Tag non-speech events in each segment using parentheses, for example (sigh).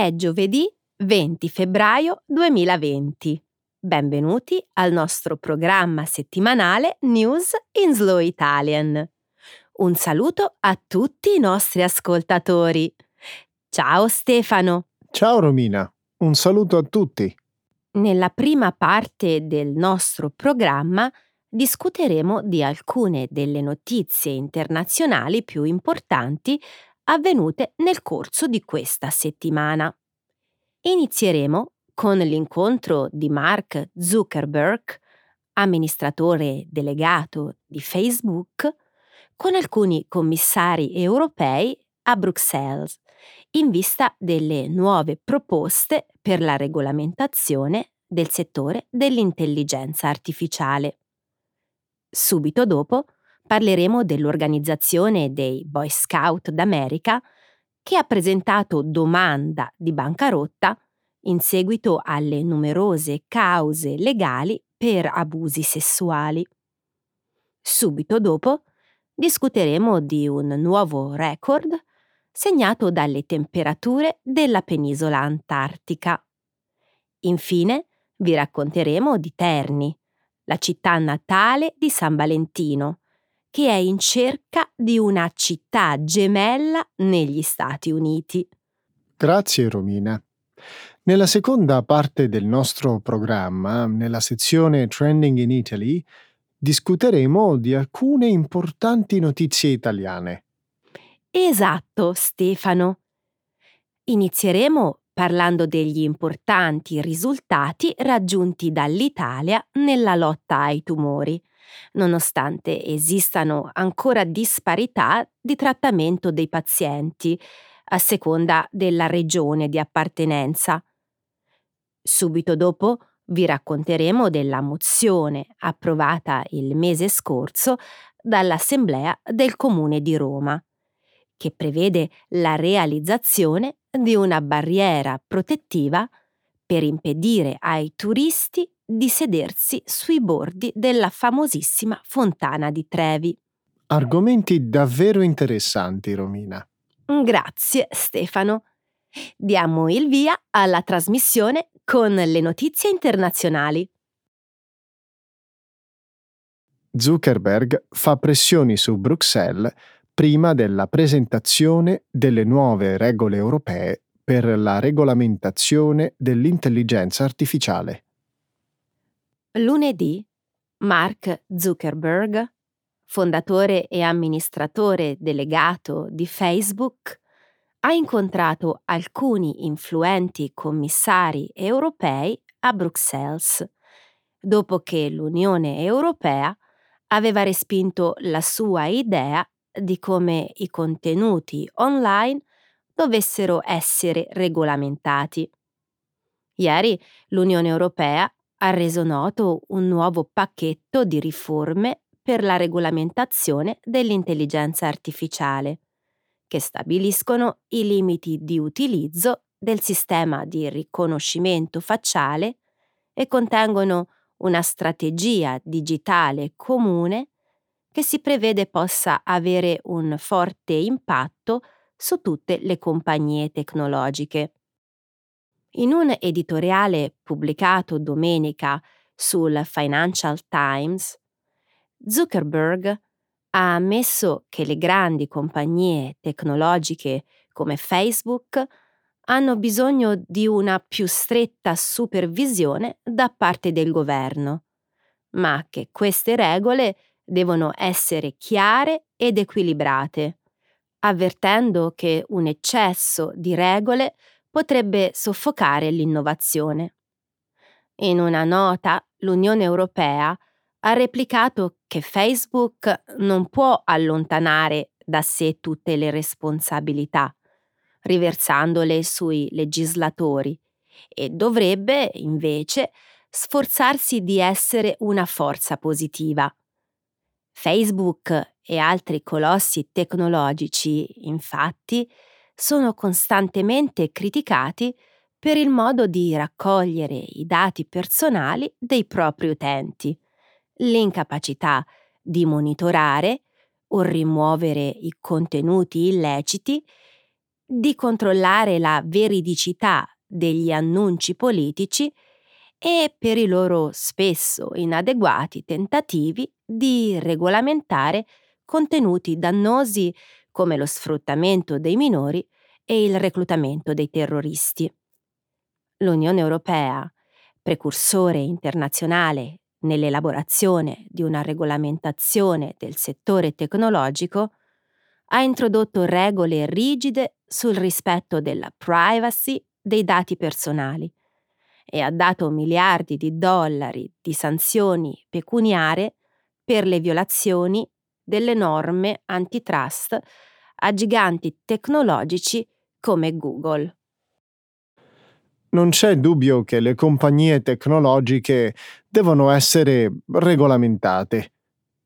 È giovedì 20 febbraio 2020. Benvenuti al nostro programma settimanale News in Slow Italian. Un saluto a tutti i nostri ascoltatori. Ciao Stefano. Ciao Romina, un saluto a tutti. Nella prima parte del nostro programma discuteremo di alcune delle notizie internazionali più importanti avvenute nel corso di questa settimana. Inizieremo con l'incontro di Mark Zuckerberg, amministratore delegato di Facebook, con alcuni commissari europei a Bruxelles in vista delle nuove proposte per la regolamentazione del settore dell'intelligenza artificiale. Subito dopo parleremo dell'organizzazione dei Boy Scout d'America che ha presentato domanda di bancarotta in seguito alle numerose cause legali per abusi sessuali. Subito dopo discuteremo di un nuovo record segnato dalle temperature della penisola antartica. Infine vi racconteremo di Terni, la città natale di San Valentino, che è in cerca di una città gemella negli Stati Uniti. Grazie Romina. Nella seconda parte del nostro programma, nella sezione Trending in Italy, discuteremo di alcune importanti notizie italiane. Esatto, Stefano. Inizieremo parlando degli importanti risultati raggiunti dall'Italia nella lotta ai tumori, nonostante esistano ancora disparità di trattamento dei pazienti a seconda della regione di appartenenza. Subito dopo vi racconteremo della mozione approvata il mese scorso dall'Assemblea del Comune di Roma, che prevede la realizzazione di una barriera protettiva per impedire ai turisti di sedersi sui bordi della famosissima fontana di Trevi. Argomenti davvero interessanti, Romina. Grazie, Stefano. Diamo il via alla trasmissione con le notizie internazionali. Zuckerberg fa pressioni su Bruxelles prima della presentazione delle nuove regole europee per la regolamentazione dell'intelligenza artificiale. Lunedì, Mark Zuckerberg, fondatore e amministratore delegato di Facebook, ha incontrato alcuni influenti commissari europei a Bruxelles, dopo che l'Unione Europea aveva respinto la sua idea di come i contenuti online dovessero essere regolamentati. Ieri l'Unione Europea ha reso noto un nuovo pacchetto di riforme per la regolamentazione dell'intelligenza artificiale che stabiliscono i limiti di utilizzo del sistema di riconoscimento facciale e contengono una strategia digitale comune che si prevede possa avere un forte impatto su tutte le compagnie tecnologiche. In un editoriale pubblicato domenica sul Financial Times, Zuckerberg ha ammesso che le grandi compagnie tecnologiche come Facebook hanno bisogno di una più stretta supervisione da parte del governo, ma che queste regole devono essere chiare ed equilibrate, avvertendo che un eccesso di regole potrebbe soffocare l'innovazione. In una nota, l'Unione Europea ha replicato che Facebook non può allontanare da sé tutte le responsabilità, riversandole sui legislatori, e dovrebbe, invece, sforzarsi di essere una forza positiva. Facebook e altri colossi tecnologici, infatti, sono costantemente criticati per il modo di raccogliere i dati personali dei propri utenti l'incapacità di monitorare o rimuovere i contenuti illeciti, di controllare la veridicità degli annunci politici e per i loro spesso inadeguati tentativi di regolamentare contenuti dannosi come lo sfruttamento dei minori e il reclutamento dei terroristi. L'Unione Europea, precursore internazionale nell'elaborazione di una regolamentazione del settore tecnologico, ha introdotto regole rigide sul rispetto della privacy dei dati personali e ha dato miliardi di dollari di sanzioni pecuniarie per le violazioni delle norme antitrust a giganti tecnologici come Google. Non c'è dubbio che le compagnie tecnologiche devono essere regolamentate.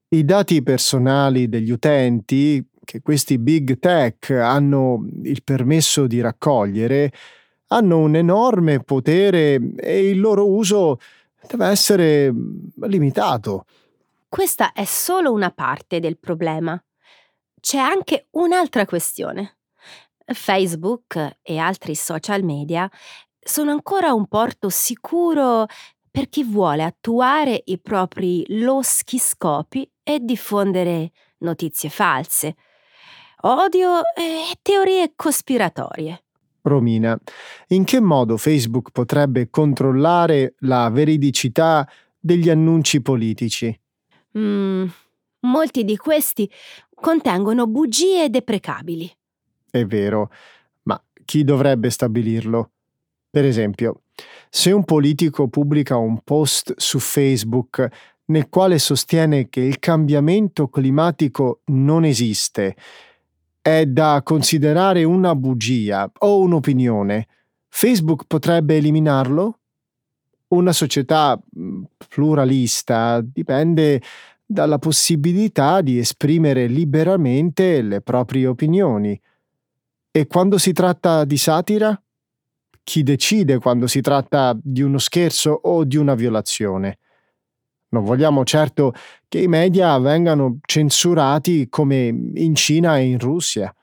I dati personali degli utenti, che questi big tech hanno il permesso di raccogliere, hanno un enorme potere e il loro uso deve essere limitato. Questa è solo una parte del problema. C'è anche un'altra questione. Facebook e altri social media sono ancora un porto sicuro per chi vuole attuare i propri loschi scopi e diffondere notizie false, odio e teorie cospiratorie. Romina, in che modo Facebook potrebbe controllare la veridicità degli annunci politici? Mm, molti di questi contengono bugie deprecabili. È vero, ma chi dovrebbe stabilirlo? Per esempio, se un politico pubblica un post su Facebook nel quale sostiene che il cambiamento climatico non esiste, è da considerare una bugia o un'opinione, Facebook potrebbe eliminarlo? Una società mm, pluralista dipende dalla possibilità di esprimere liberamente le proprie opinioni. E quando si tratta di satira? Chi decide quando si tratta di uno scherzo o di una violazione? Non vogliamo certo che i media vengano censurati come in Cina e in Russia.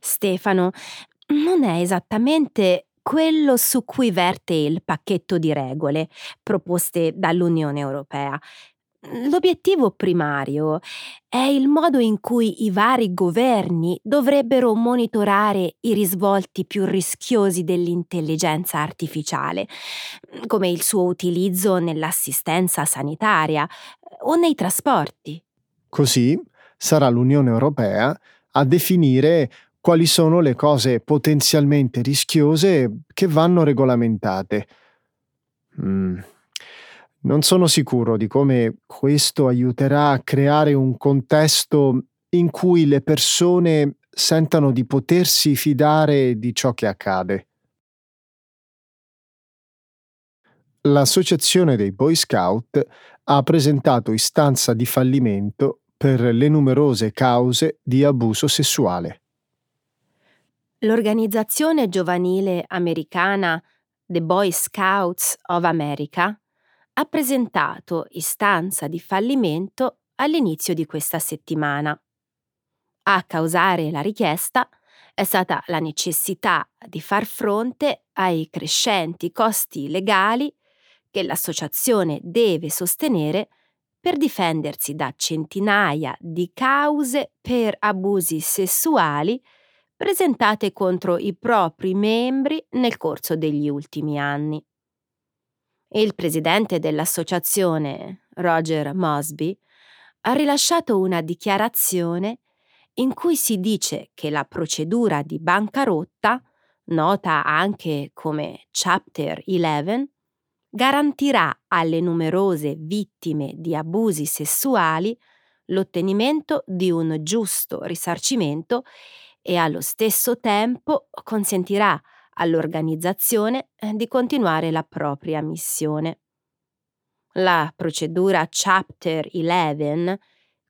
Stefano, non è esattamente quello su cui verte il pacchetto di regole proposte dall'Unione Europea. L'obiettivo primario è il modo in cui i vari governi dovrebbero monitorare i risvolti più rischiosi dell'intelligenza artificiale, come il suo utilizzo nell'assistenza sanitaria o nei trasporti. Così sarà l'Unione Europea a definire quali sono le cose potenzialmente rischiose che vanno regolamentate. Mm. Non sono sicuro di come questo aiuterà a creare un contesto in cui le persone sentano di potersi fidare di ciò che accade. L'Associazione dei Boy Scout ha presentato istanza di fallimento per le numerose cause di abuso sessuale. L'organizzazione giovanile americana The Boy Scouts of America ha presentato istanza di fallimento all'inizio di questa settimana. A causare la richiesta è stata la necessità di far fronte ai crescenti costi legali che l'associazione deve sostenere per difendersi da centinaia di cause per abusi sessuali presentate contro i propri membri nel corso degli ultimi anni. Il presidente dell'associazione, Roger Mosby, ha rilasciato una dichiarazione in cui si dice che la procedura di bancarotta, nota anche come Chapter 11, garantirà alle numerose vittime di abusi sessuali l'ottenimento di un giusto risarcimento e allo stesso tempo consentirà all'organizzazione eh, di continuare la propria missione. La procedura Chapter 11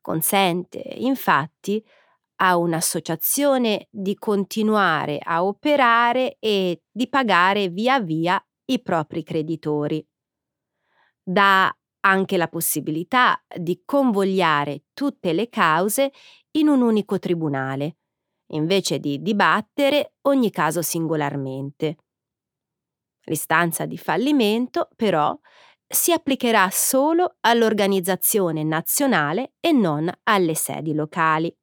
consente, infatti, a un'associazione di continuare a operare e di pagare via via i propri creditori. Dà anche la possibilità di convogliare tutte le cause in un unico tribunale, invece di dibattere ogni caso singolarmente. L'istanza di fallimento, però, si applicherà solo all'organizzazione nazionale e non alle sedi locali.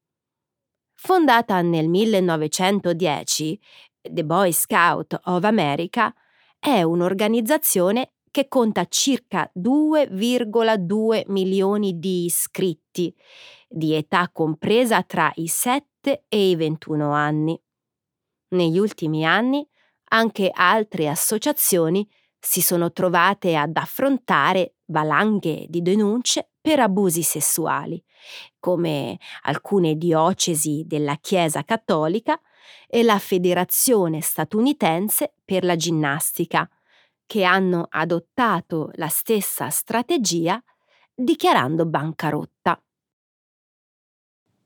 Fondata nel 1910, The Boy Scout of America è un'organizzazione che conta circa 2,2 milioni di iscritti, di età compresa tra i 7 e i 21 anni. Negli ultimi anni anche altre associazioni si sono trovate ad affrontare valanghe di denunce per abusi sessuali, come alcune diocesi della Chiesa cattolica e la Federazione statunitense per la ginnastica, che hanno adottato la stessa strategia dichiarando bancarotta.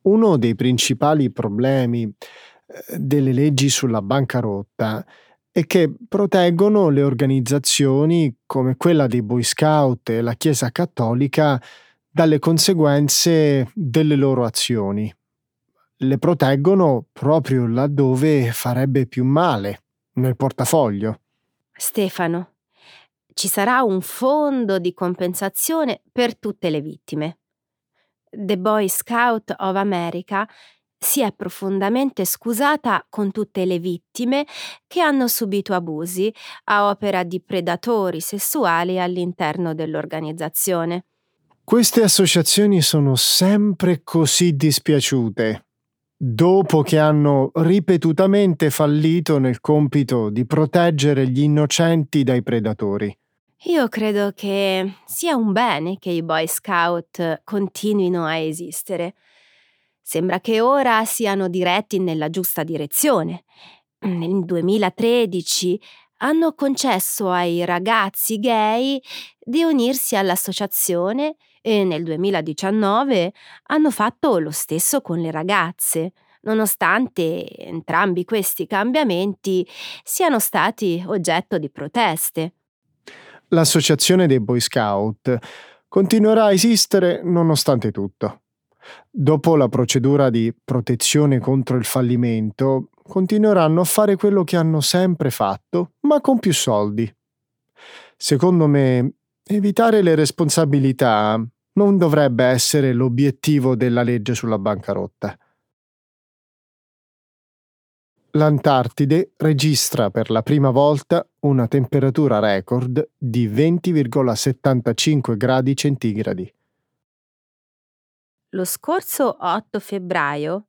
Uno dei principali problemi eh, delle leggi sulla bancarotta è che proteggono le organizzazioni come quella dei Boy Scout e la Chiesa Cattolica dalle conseguenze delle loro azioni. Le proteggono proprio laddove farebbe più male, nel portafoglio. Stefano, ci sarà un fondo di compensazione per tutte le vittime. The Boy Scout of America si è profondamente scusata con tutte le vittime che hanno subito abusi a opera di predatori sessuali all'interno dell'organizzazione. Queste associazioni sono sempre così dispiaciute, dopo che hanno ripetutamente fallito nel compito di proteggere gli innocenti dai predatori. Io credo che sia un bene che i Boy Scout continuino a esistere. Sembra che ora siano diretti nella giusta direzione. Nel 2013 hanno concesso ai ragazzi gay di unirsi all'associazione e nel 2019 hanno fatto lo stesso con le ragazze, nonostante entrambi questi cambiamenti siano stati oggetto di proteste l'associazione dei Boy Scout continuerà a esistere nonostante tutto. Dopo la procedura di protezione contro il fallimento, continueranno a fare quello che hanno sempre fatto, ma con più soldi. Secondo me, evitare le responsabilità non dovrebbe essere l'obiettivo della legge sulla bancarotta l'Antartide registra per la prima volta una temperatura record di 20,75 gradi centigradi. Lo scorso 8 febbraio,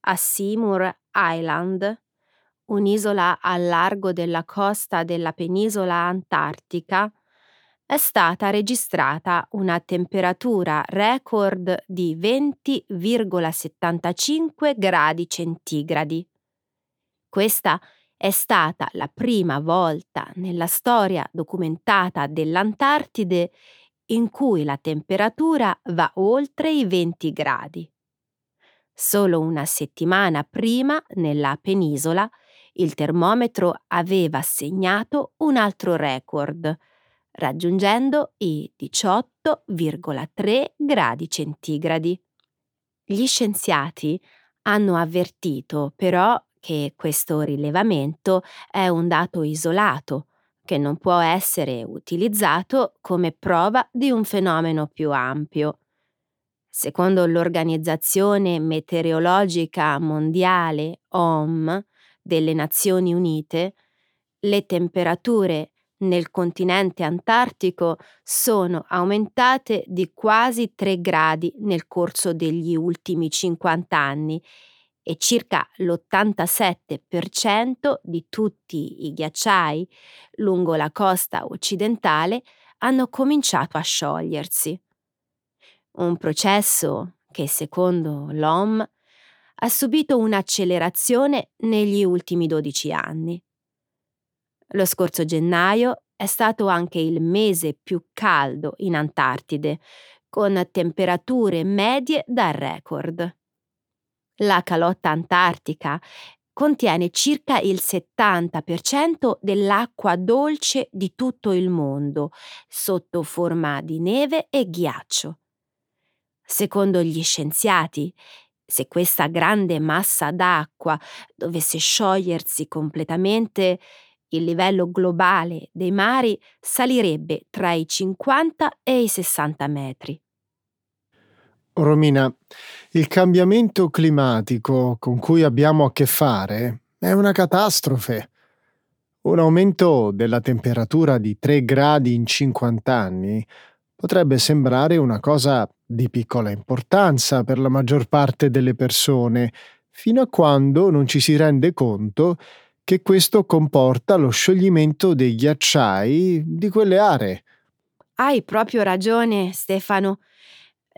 a Seymour Island, un'isola al largo della costa della penisola antartica, è stata registrata una temperatura record di 20,75 gradi centigradi. Questa è stata la prima volta nella storia documentata dell'Antartide in cui la temperatura va oltre i 20 gradi. Solo una settimana prima, nella penisola, il termometro aveva segnato un altro record, raggiungendo i 18,3 gradi centigradi. Gli scienziati hanno avvertito però che questo rilevamento è un dato isolato, che non può essere utilizzato come prova di un fenomeno più ampio. Secondo l'Organizzazione Meteorologica Mondiale OM delle Nazioni Unite, le temperature nel continente antartico sono aumentate di quasi 3 gradi nel corso degli ultimi 50 anni e circa l'87% di tutti i ghiacciai lungo la costa occidentale hanno cominciato a sciogliersi. Un processo che, secondo l'OM, ha subito un'accelerazione negli ultimi 12 anni. Lo scorso gennaio è stato anche il mese più caldo in Antartide, con temperature medie da record. La calotta antartica contiene circa il 70% dell'acqua dolce di tutto il mondo, sotto forma di neve e ghiaccio. Secondo gli scienziati, Se questa grande massa d'acqua dovesse sciogliersi completamente, il livello globale dei mari salirebbe tra i 50 e i 60 metri. Romina, il cambiamento climatico con cui abbiamo a che fare è una catastrofe. Un aumento della temperatura di 3 gradi in 50 anni potrebbe sembrare una cosa di piccola importanza per la maggior parte delle persone, fino a quando non ci si rende conto che questo comporta lo scioglimento dei ghiacciai di quelle aree. Hai proprio ragione, Stefano.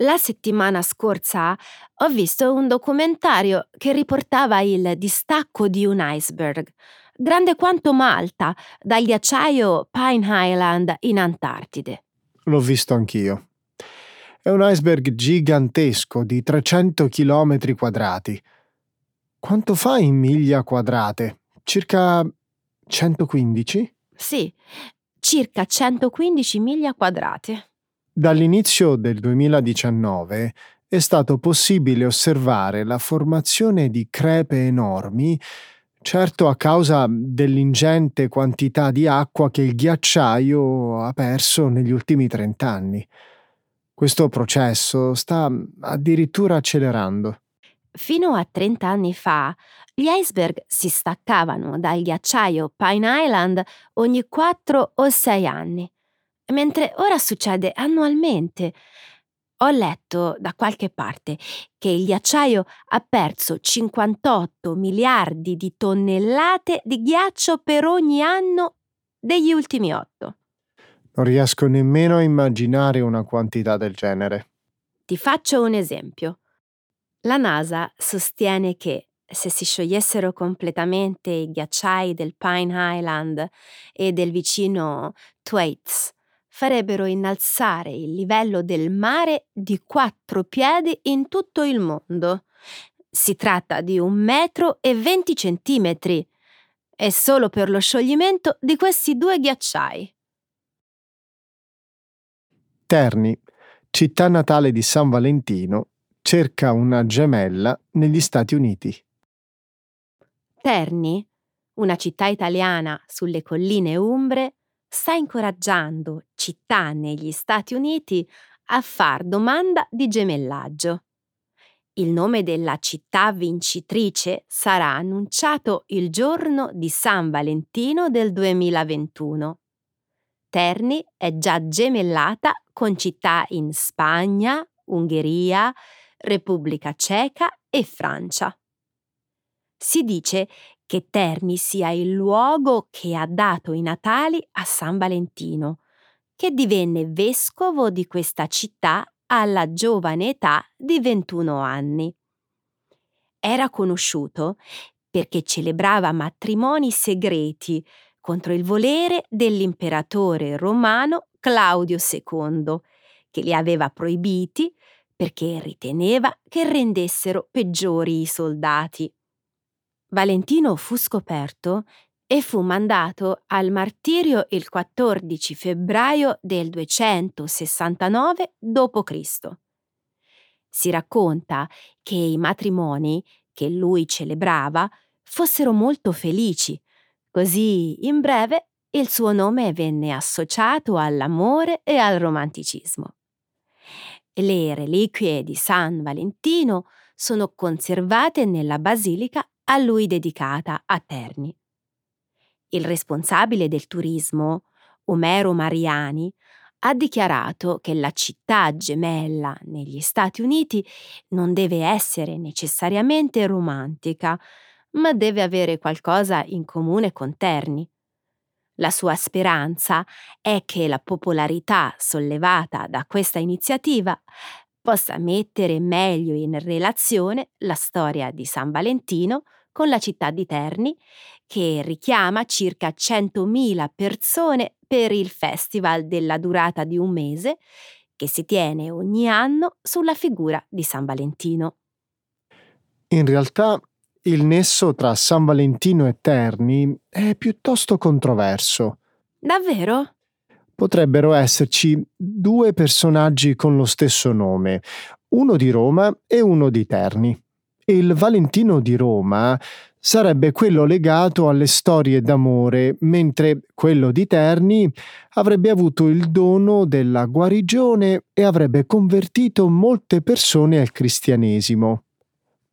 La settimana scorsa ho visto un documentario che riportava il distacco di un iceberg, grande quanto Malta, dal ghiacciaio Pine Island in Antartide. L'ho visto anch'io. È un iceberg gigantesco di 300 km quadrati. Quanto fa in miglia quadrate? Circa 115? Sì, circa 115 miglia quadrate. Dall'inizio del 2019 è stato possibile osservare la formazione di crepe enormi, certo a causa dell'ingente quantità di acqua che il ghiacciaio ha perso negli ultimi 30 anni. Questo processo sta addirittura accelerando. Fino a 30 anni fa, gli iceberg si staccavano dal ghiacciaio Pine Island ogni 4 o 6 anni mentre ora succede annualmente. Ho letto da qualche parte che il ghiacciaio ha perso 58 miliardi di tonnellate di ghiaccio per ogni anno degli ultimi otto. Non riesco nemmeno a immaginare una quantità del genere. Ti faccio un esempio. La NASA sostiene che se si sciogliessero completamente i ghiacciai del Pine Island e del vicino Thwaites, farebbero innalzare il livello del mare di quattro piedi in tutto il mondo. Si tratta di un metro e venti centimetri. E solo per lo scioglimento di questi due ghiacciai. Terni, città natale di San Valentino, cerca una gemella negli Stati Uniti. Terni, una città italiana sulle colline umbre, sta incoraggiando città negli Stati Uniti a far domanda di gemellaggio. Il nome della città vincitrice sarà annunciato il giorno di San Valentino del 2021. Terni è già gemellata con città in Spagna, Ungheria, Repubblica Ceca e Francia. Si dice che Terni sia il luogo che ha dato i natali a San Valentino, che divenne vescovo di questa città alla giovane età di 21 anni. Era conosciuto perché celebrava matrimoni segreti contro il volere dell'imperatore romano Claudio II, che li aveva proibiti perché riteneva che rendessero peggiori i soldati. Valentino fu scoperto e fu mandato al martirio il 14 febbraio del 269 d.C. Si racconta che i matrimoni che lui celebrava fossero molto felici, così in breve il suo nome venne associato all'amore e al romanticismo. Le reliquie di San Valentino sono conservate nella basilica a lui dedicata a Terni. Il responsabile del turismo, Omero Mariani, ha dichiarato che la città gemella negli Stati Uniti non deve essere necessariamente romantica, ma deve avere qualcosa in comune con Terni. La sua speranza è che la popolarità sollevata da questa iniziativa possa mettere meglio in relazione la storia di San Valentino con la città di Terni, che richiama circa 100.000 persone per il festival della durata di un mese che si tiene ogni anno sulla figura di San Valentino. In realtà il nesso tra San Valentino e Terni è piuttosto controverso. Davvero? Potrebbero esserci due personaggi con lo stesso nome, uno di Roma e uno di Terni. Il Valentino di Roma sarebbe quello legato alle storie d'amore, mentre quello di Terni avrebbe avuto il dono della guarigione e avrebbe convertito molte persone al cristianesimo.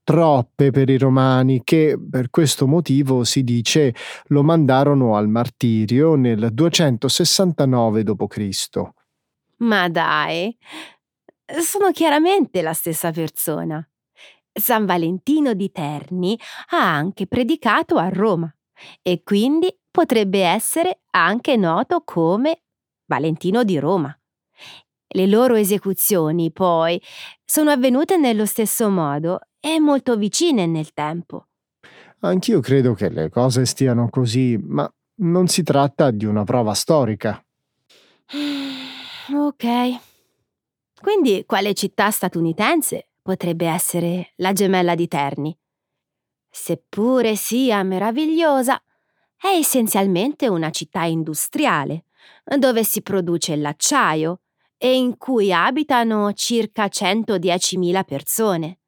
Troppe per i romani che, per questo motivo, si dice, lo mandarono al martirio nel 269 d.C. Ma dai, sono chiaramente la stessa persona. San Valentino di Terni ha anche predicato a Roma e quindi potrebbe essere anche noto come Valentino di Roma. Le loro esecuzioni, poi, sono avvenute nello stesso modo e molto vicine nel tempo. Anch'io credo che le cose stiano così, ma non si tratta di una prova storica. (sighs) Ok. Quindi quale città statunitense potrebbe essere la gemella di Terni. Seppure sia meravigliosa, è essenzialmente una città industriale, dove si produce l'acciaio e in cui abitano circa 110.000 persone.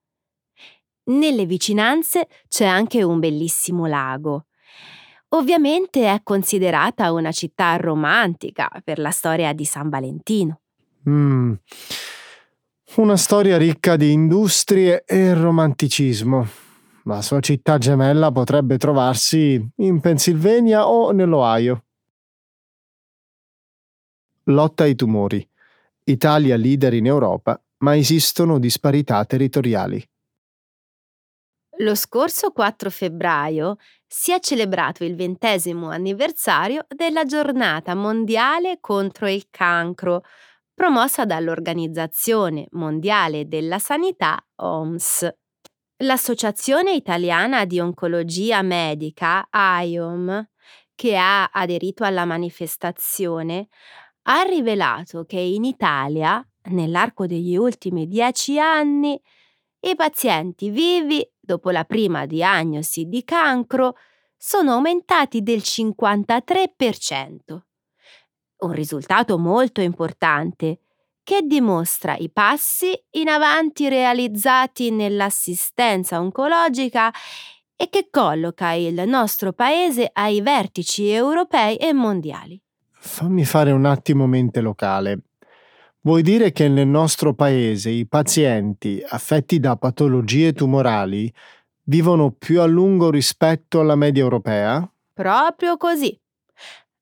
Nelle vicinanze c'è anche un bellissimo lago. Ovviamente è considerata una città romantica per la storia di San Valentino. Mm. Una storia ricca di industrie e romanticismo. La sua città gemella potrebbe trovarsi in Pennsylvania o nell'Ohio. Lotta ai tumori. Italia leader in Europa, ma esistono disparità territoriali. Lo scorso 4 febbraio si è celebrato il ventesimo anniversario della giornata mondiale contro il cancro, promossa dall'Organizzazione Mondiale della Sanità OMS. L'Associazione Italiana di Oncologia Medica, AIOM, che ha aderito alla manifestazione, ha rivelato che in Italia, nell'arco degli ultimi dieci anni, i pazienti vivi dopo la prima diagnosi di cancro sono aumentati del 53% un risultato molto importante che dimostra i passi in avanti realizzati nell'assistenza oncologica e che colloca il nostro paese ai vertici europei e mondiali. Fammi fare un attimo mente locale. Vuoi dire che nel nostro paese i pazienti affetti da patologie tumorali vivono più a lungo rispetto alla media europea? Proprio così.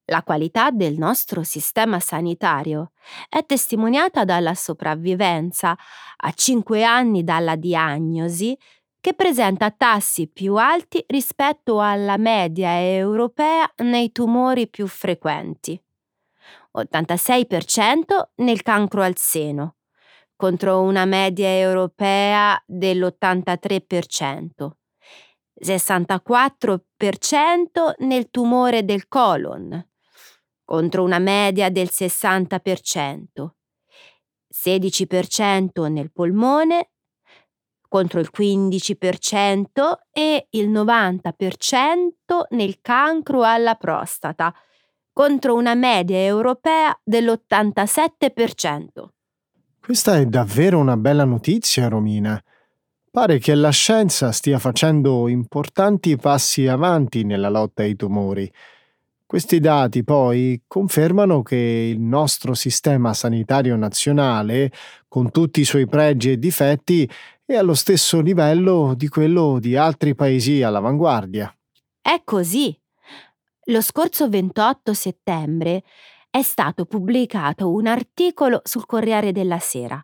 La qualità del nostro sistema sanitario è testimoniata dalla sopravvivenza a 5 anni dalla diagnosi che presenta tassi più alti rispetto alla media europea nei tumori più frequenti. 86% nel cancro al seno, contro una media europea dell'83%, 64% nel tumore del colon, contro una media del 60%, 16% nel polmone contro il 15% e il 90% nel cancro alla prostata, contro una media europea dell'87%. Questa è davvero una bella notizia, Romina. Pare che la scienza stia facendo importanti passi avanti nella lotta ai tumori questi dati poi confermano che il nostro sistema sanitario nazionale, con tutti i suoi pregi e difetti, è allo stesso livello di quello di altri paesi all'avanguardia. È così. Lo scorso 28 settembre è stato pubblicato un articolo sul Corriere della Sera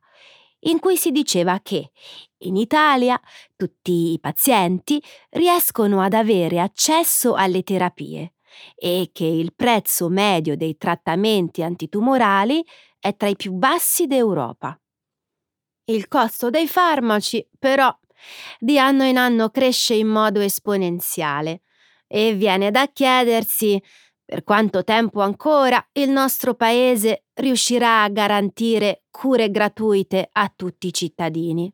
in cui si diceva che in Italia tutti i pazienti riescono ad avere accesso alle terapie e che il prezzo medio dei trattamenti antitumorali è tra i più bassi d'Europa. Il costo dei farmaci, però, di anno in anno cresce in modo esponenziale e viene da chiedersi per quanto tempo ancora il nostro Paese riuscirà a garantire cure gratuite a tutti i cittadini.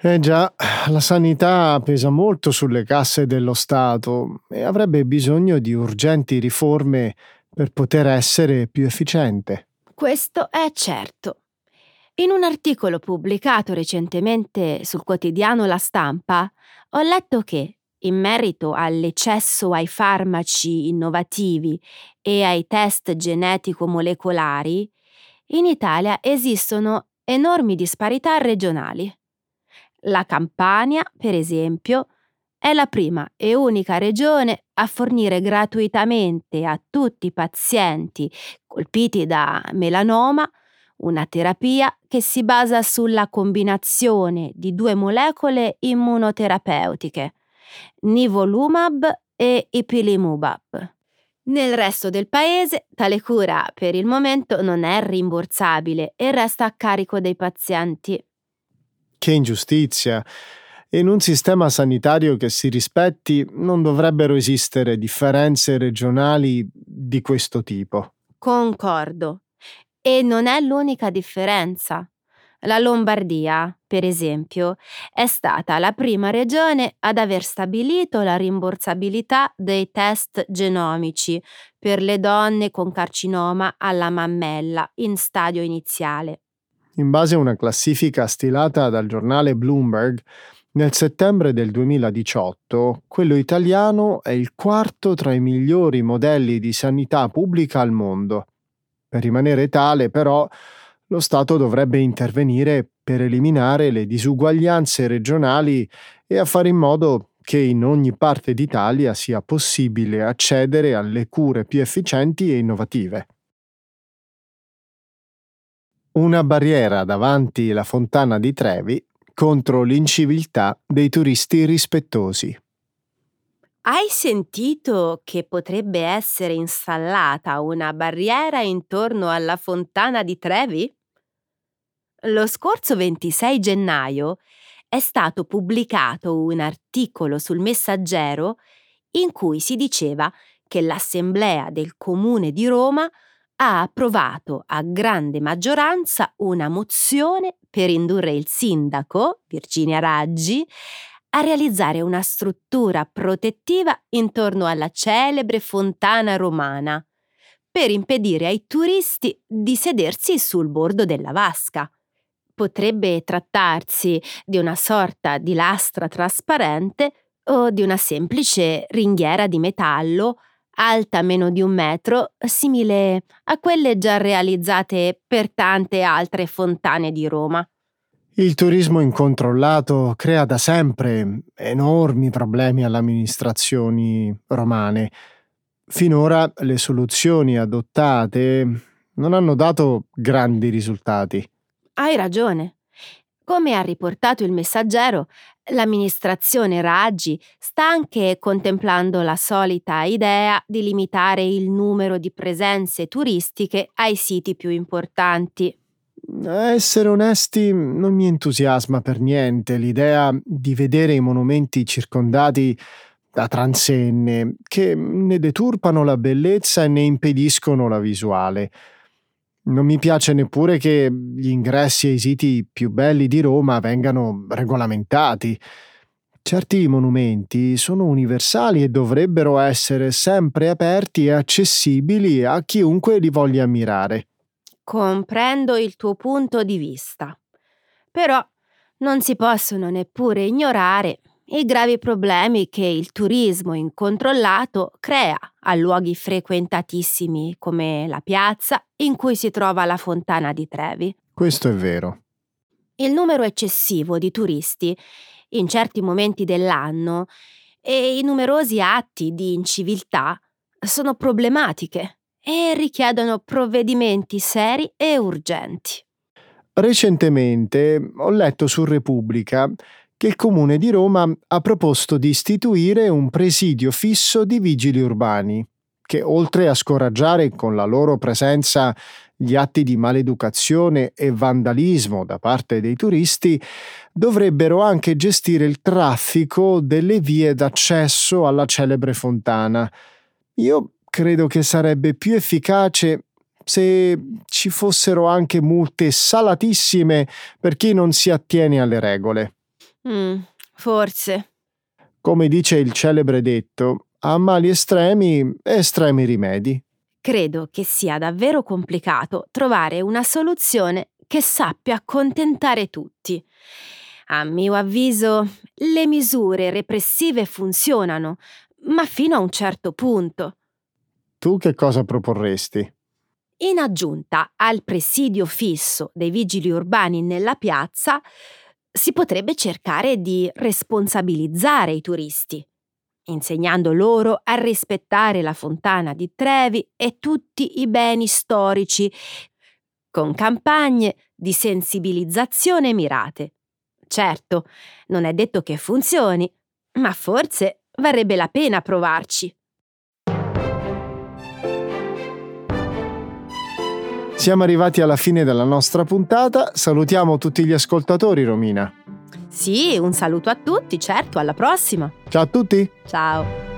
Eh già, la sanità pesa molto sulle casse dello Stato e avrebbe bisogno di urgenti riforme per poter essere più efficiente. Questo è certo. In un articolo pubblicato recentemente sul quotidiano La Stampa ho letto che, in merito all'eccesso ai farmaci innovativi e ai test genetico-molecolari, in Italia esistono enormi disparità regionali. La Campania, per esempio, è la prima e unica regione a fornire gratuitamente a tutti i pazienti colpiti da melanoma una terapia che si basa sulla combinazione di due molecole immunoterapeutiche, nivolumab e ipilimumab. Nel resto del paese tale cura per il momento non è rimborsabile e resta a carico dei pazienti. Che ingiustizia! In un sistema sanitario che si rispetti non dovrebbero esistere differenze regionali di questo tipo. Concordo. E non è l'unica differenza. La Lombardia, per esempio, è stata la prima regione ad aver stabilito la rimborsabilità dei test genomici per le donne con carcinoma alla mammella in stadio iniziale. In base a una classifica stilata dal giornale Bloomberg, nel settembre del 2018, quello italiano è il quarto tra i migliori modelli di sanità pubblica al mondo. Per rimanere tale, però, lo Stato dovrebbe intervenire per eliminare le disuguaglianze regionali e a fare in modo che in ogni parte d'Italia sia possibile accedere alle cure più efficienti e innovative. Una barriera davanti la fontana di Trevi contro l'inciviltà dei turisti rispettosi. Hai sentito che potrebbe essere installata una barriera intorno alla fontana di Trevi? Lo scorso 26 gennaio è stato pubblicato un articolo sul Messaggero in cui si diceva che l'Assemblea del Comune di Roma ha approvato a grande maggioranza una mozione per indurre il sindaco, Virginia Raggi, a realizzare una struttura protettiva intorno alla celebre fontana romana, per impedire ai turisti di sedersi sul bordo della vasca. Potrebbe trattarsi di una sorta di lastra trasparente o di una semplice ringhiera di metallo alta meno di un metro, simile a quelle già realizzate per tante altre fontane di Roma. Il turismo incontrollato crea da sempre enormi problemi alle amministrazioni romane. Finora le soluzioni adottate non hanno dato grandi risultati. Hai ragione. Come ha riportato il messaggero, l'amministrazione Raggi sta anche contemplando la solita idea di limitare il numero di presenze turistiche ai siti più importanti. A essere onesti, non mi entusiasma per niente l'idea di vedere i monumenti circondati da transenne che ne deturpano la bellezza e ne impediscono la visuale. Non mi piace neppure che gli ingressi ai siti più belli di Roma vengano regolamentati. Certi monumenti sono universali e dovrebbero essere sempre aperti e accessibili a chiunque li voglia ammirare. Comprendo il tuo punto di vista, però non si possono neppure ignorare i gravi problemi che il turismo incontrollato crea a luoghi frequentatissimi come la piazza in cui si trova la fontana di Trevi. Questo è vero. Il numero eccessivo di turisti in certi momenti dell'anno e i numerosi atti di inciviltà sono problematiche e richiedono provvedimenti seri e urgenti. Recentemente ho letto su Repubblica che il Comune di Roma ha proposto di istituire un presidio fisso di vigili urbani, che oltre a scoraggiare con la loro presenza gli atti di maleducazione e vandalismo da parte dei turisti, dovrebbero anche gestire il traffico delle vie d'accesso alla celebre fontana. Io credo che sarebbe più efficace se ci fossero anche multe salatissime per chi non si attiene alle regole. Mm, forse. Come dice il celebre detto, a mali estremi, estremi rimedi. Credo che sia davvero complicato trovare una soluzione che sappia accontentare tutti. A mio avviso, le misure repressive funzionano, ma fino a un certo punto. Tu che cosa proporresti? In aggiunta al presidio fisso dei vigili urbani nella piazza, si potrebbe cercare di responsabilizzare i turisti, insegnando loro a rispettare la fontana di Trevi e tutti i beni storici, con campagne di sensibilizzazione mirate. Certo, non è detto che funzioni, ma forse varrebbe la pena provarci. Siamo arrivati alla fine della nostra puntata, salutiamo tutti gli ascoltatori Romina. Sì, un saluto a tutti, certo, alla prossima. Ciao a tutti. Ciao.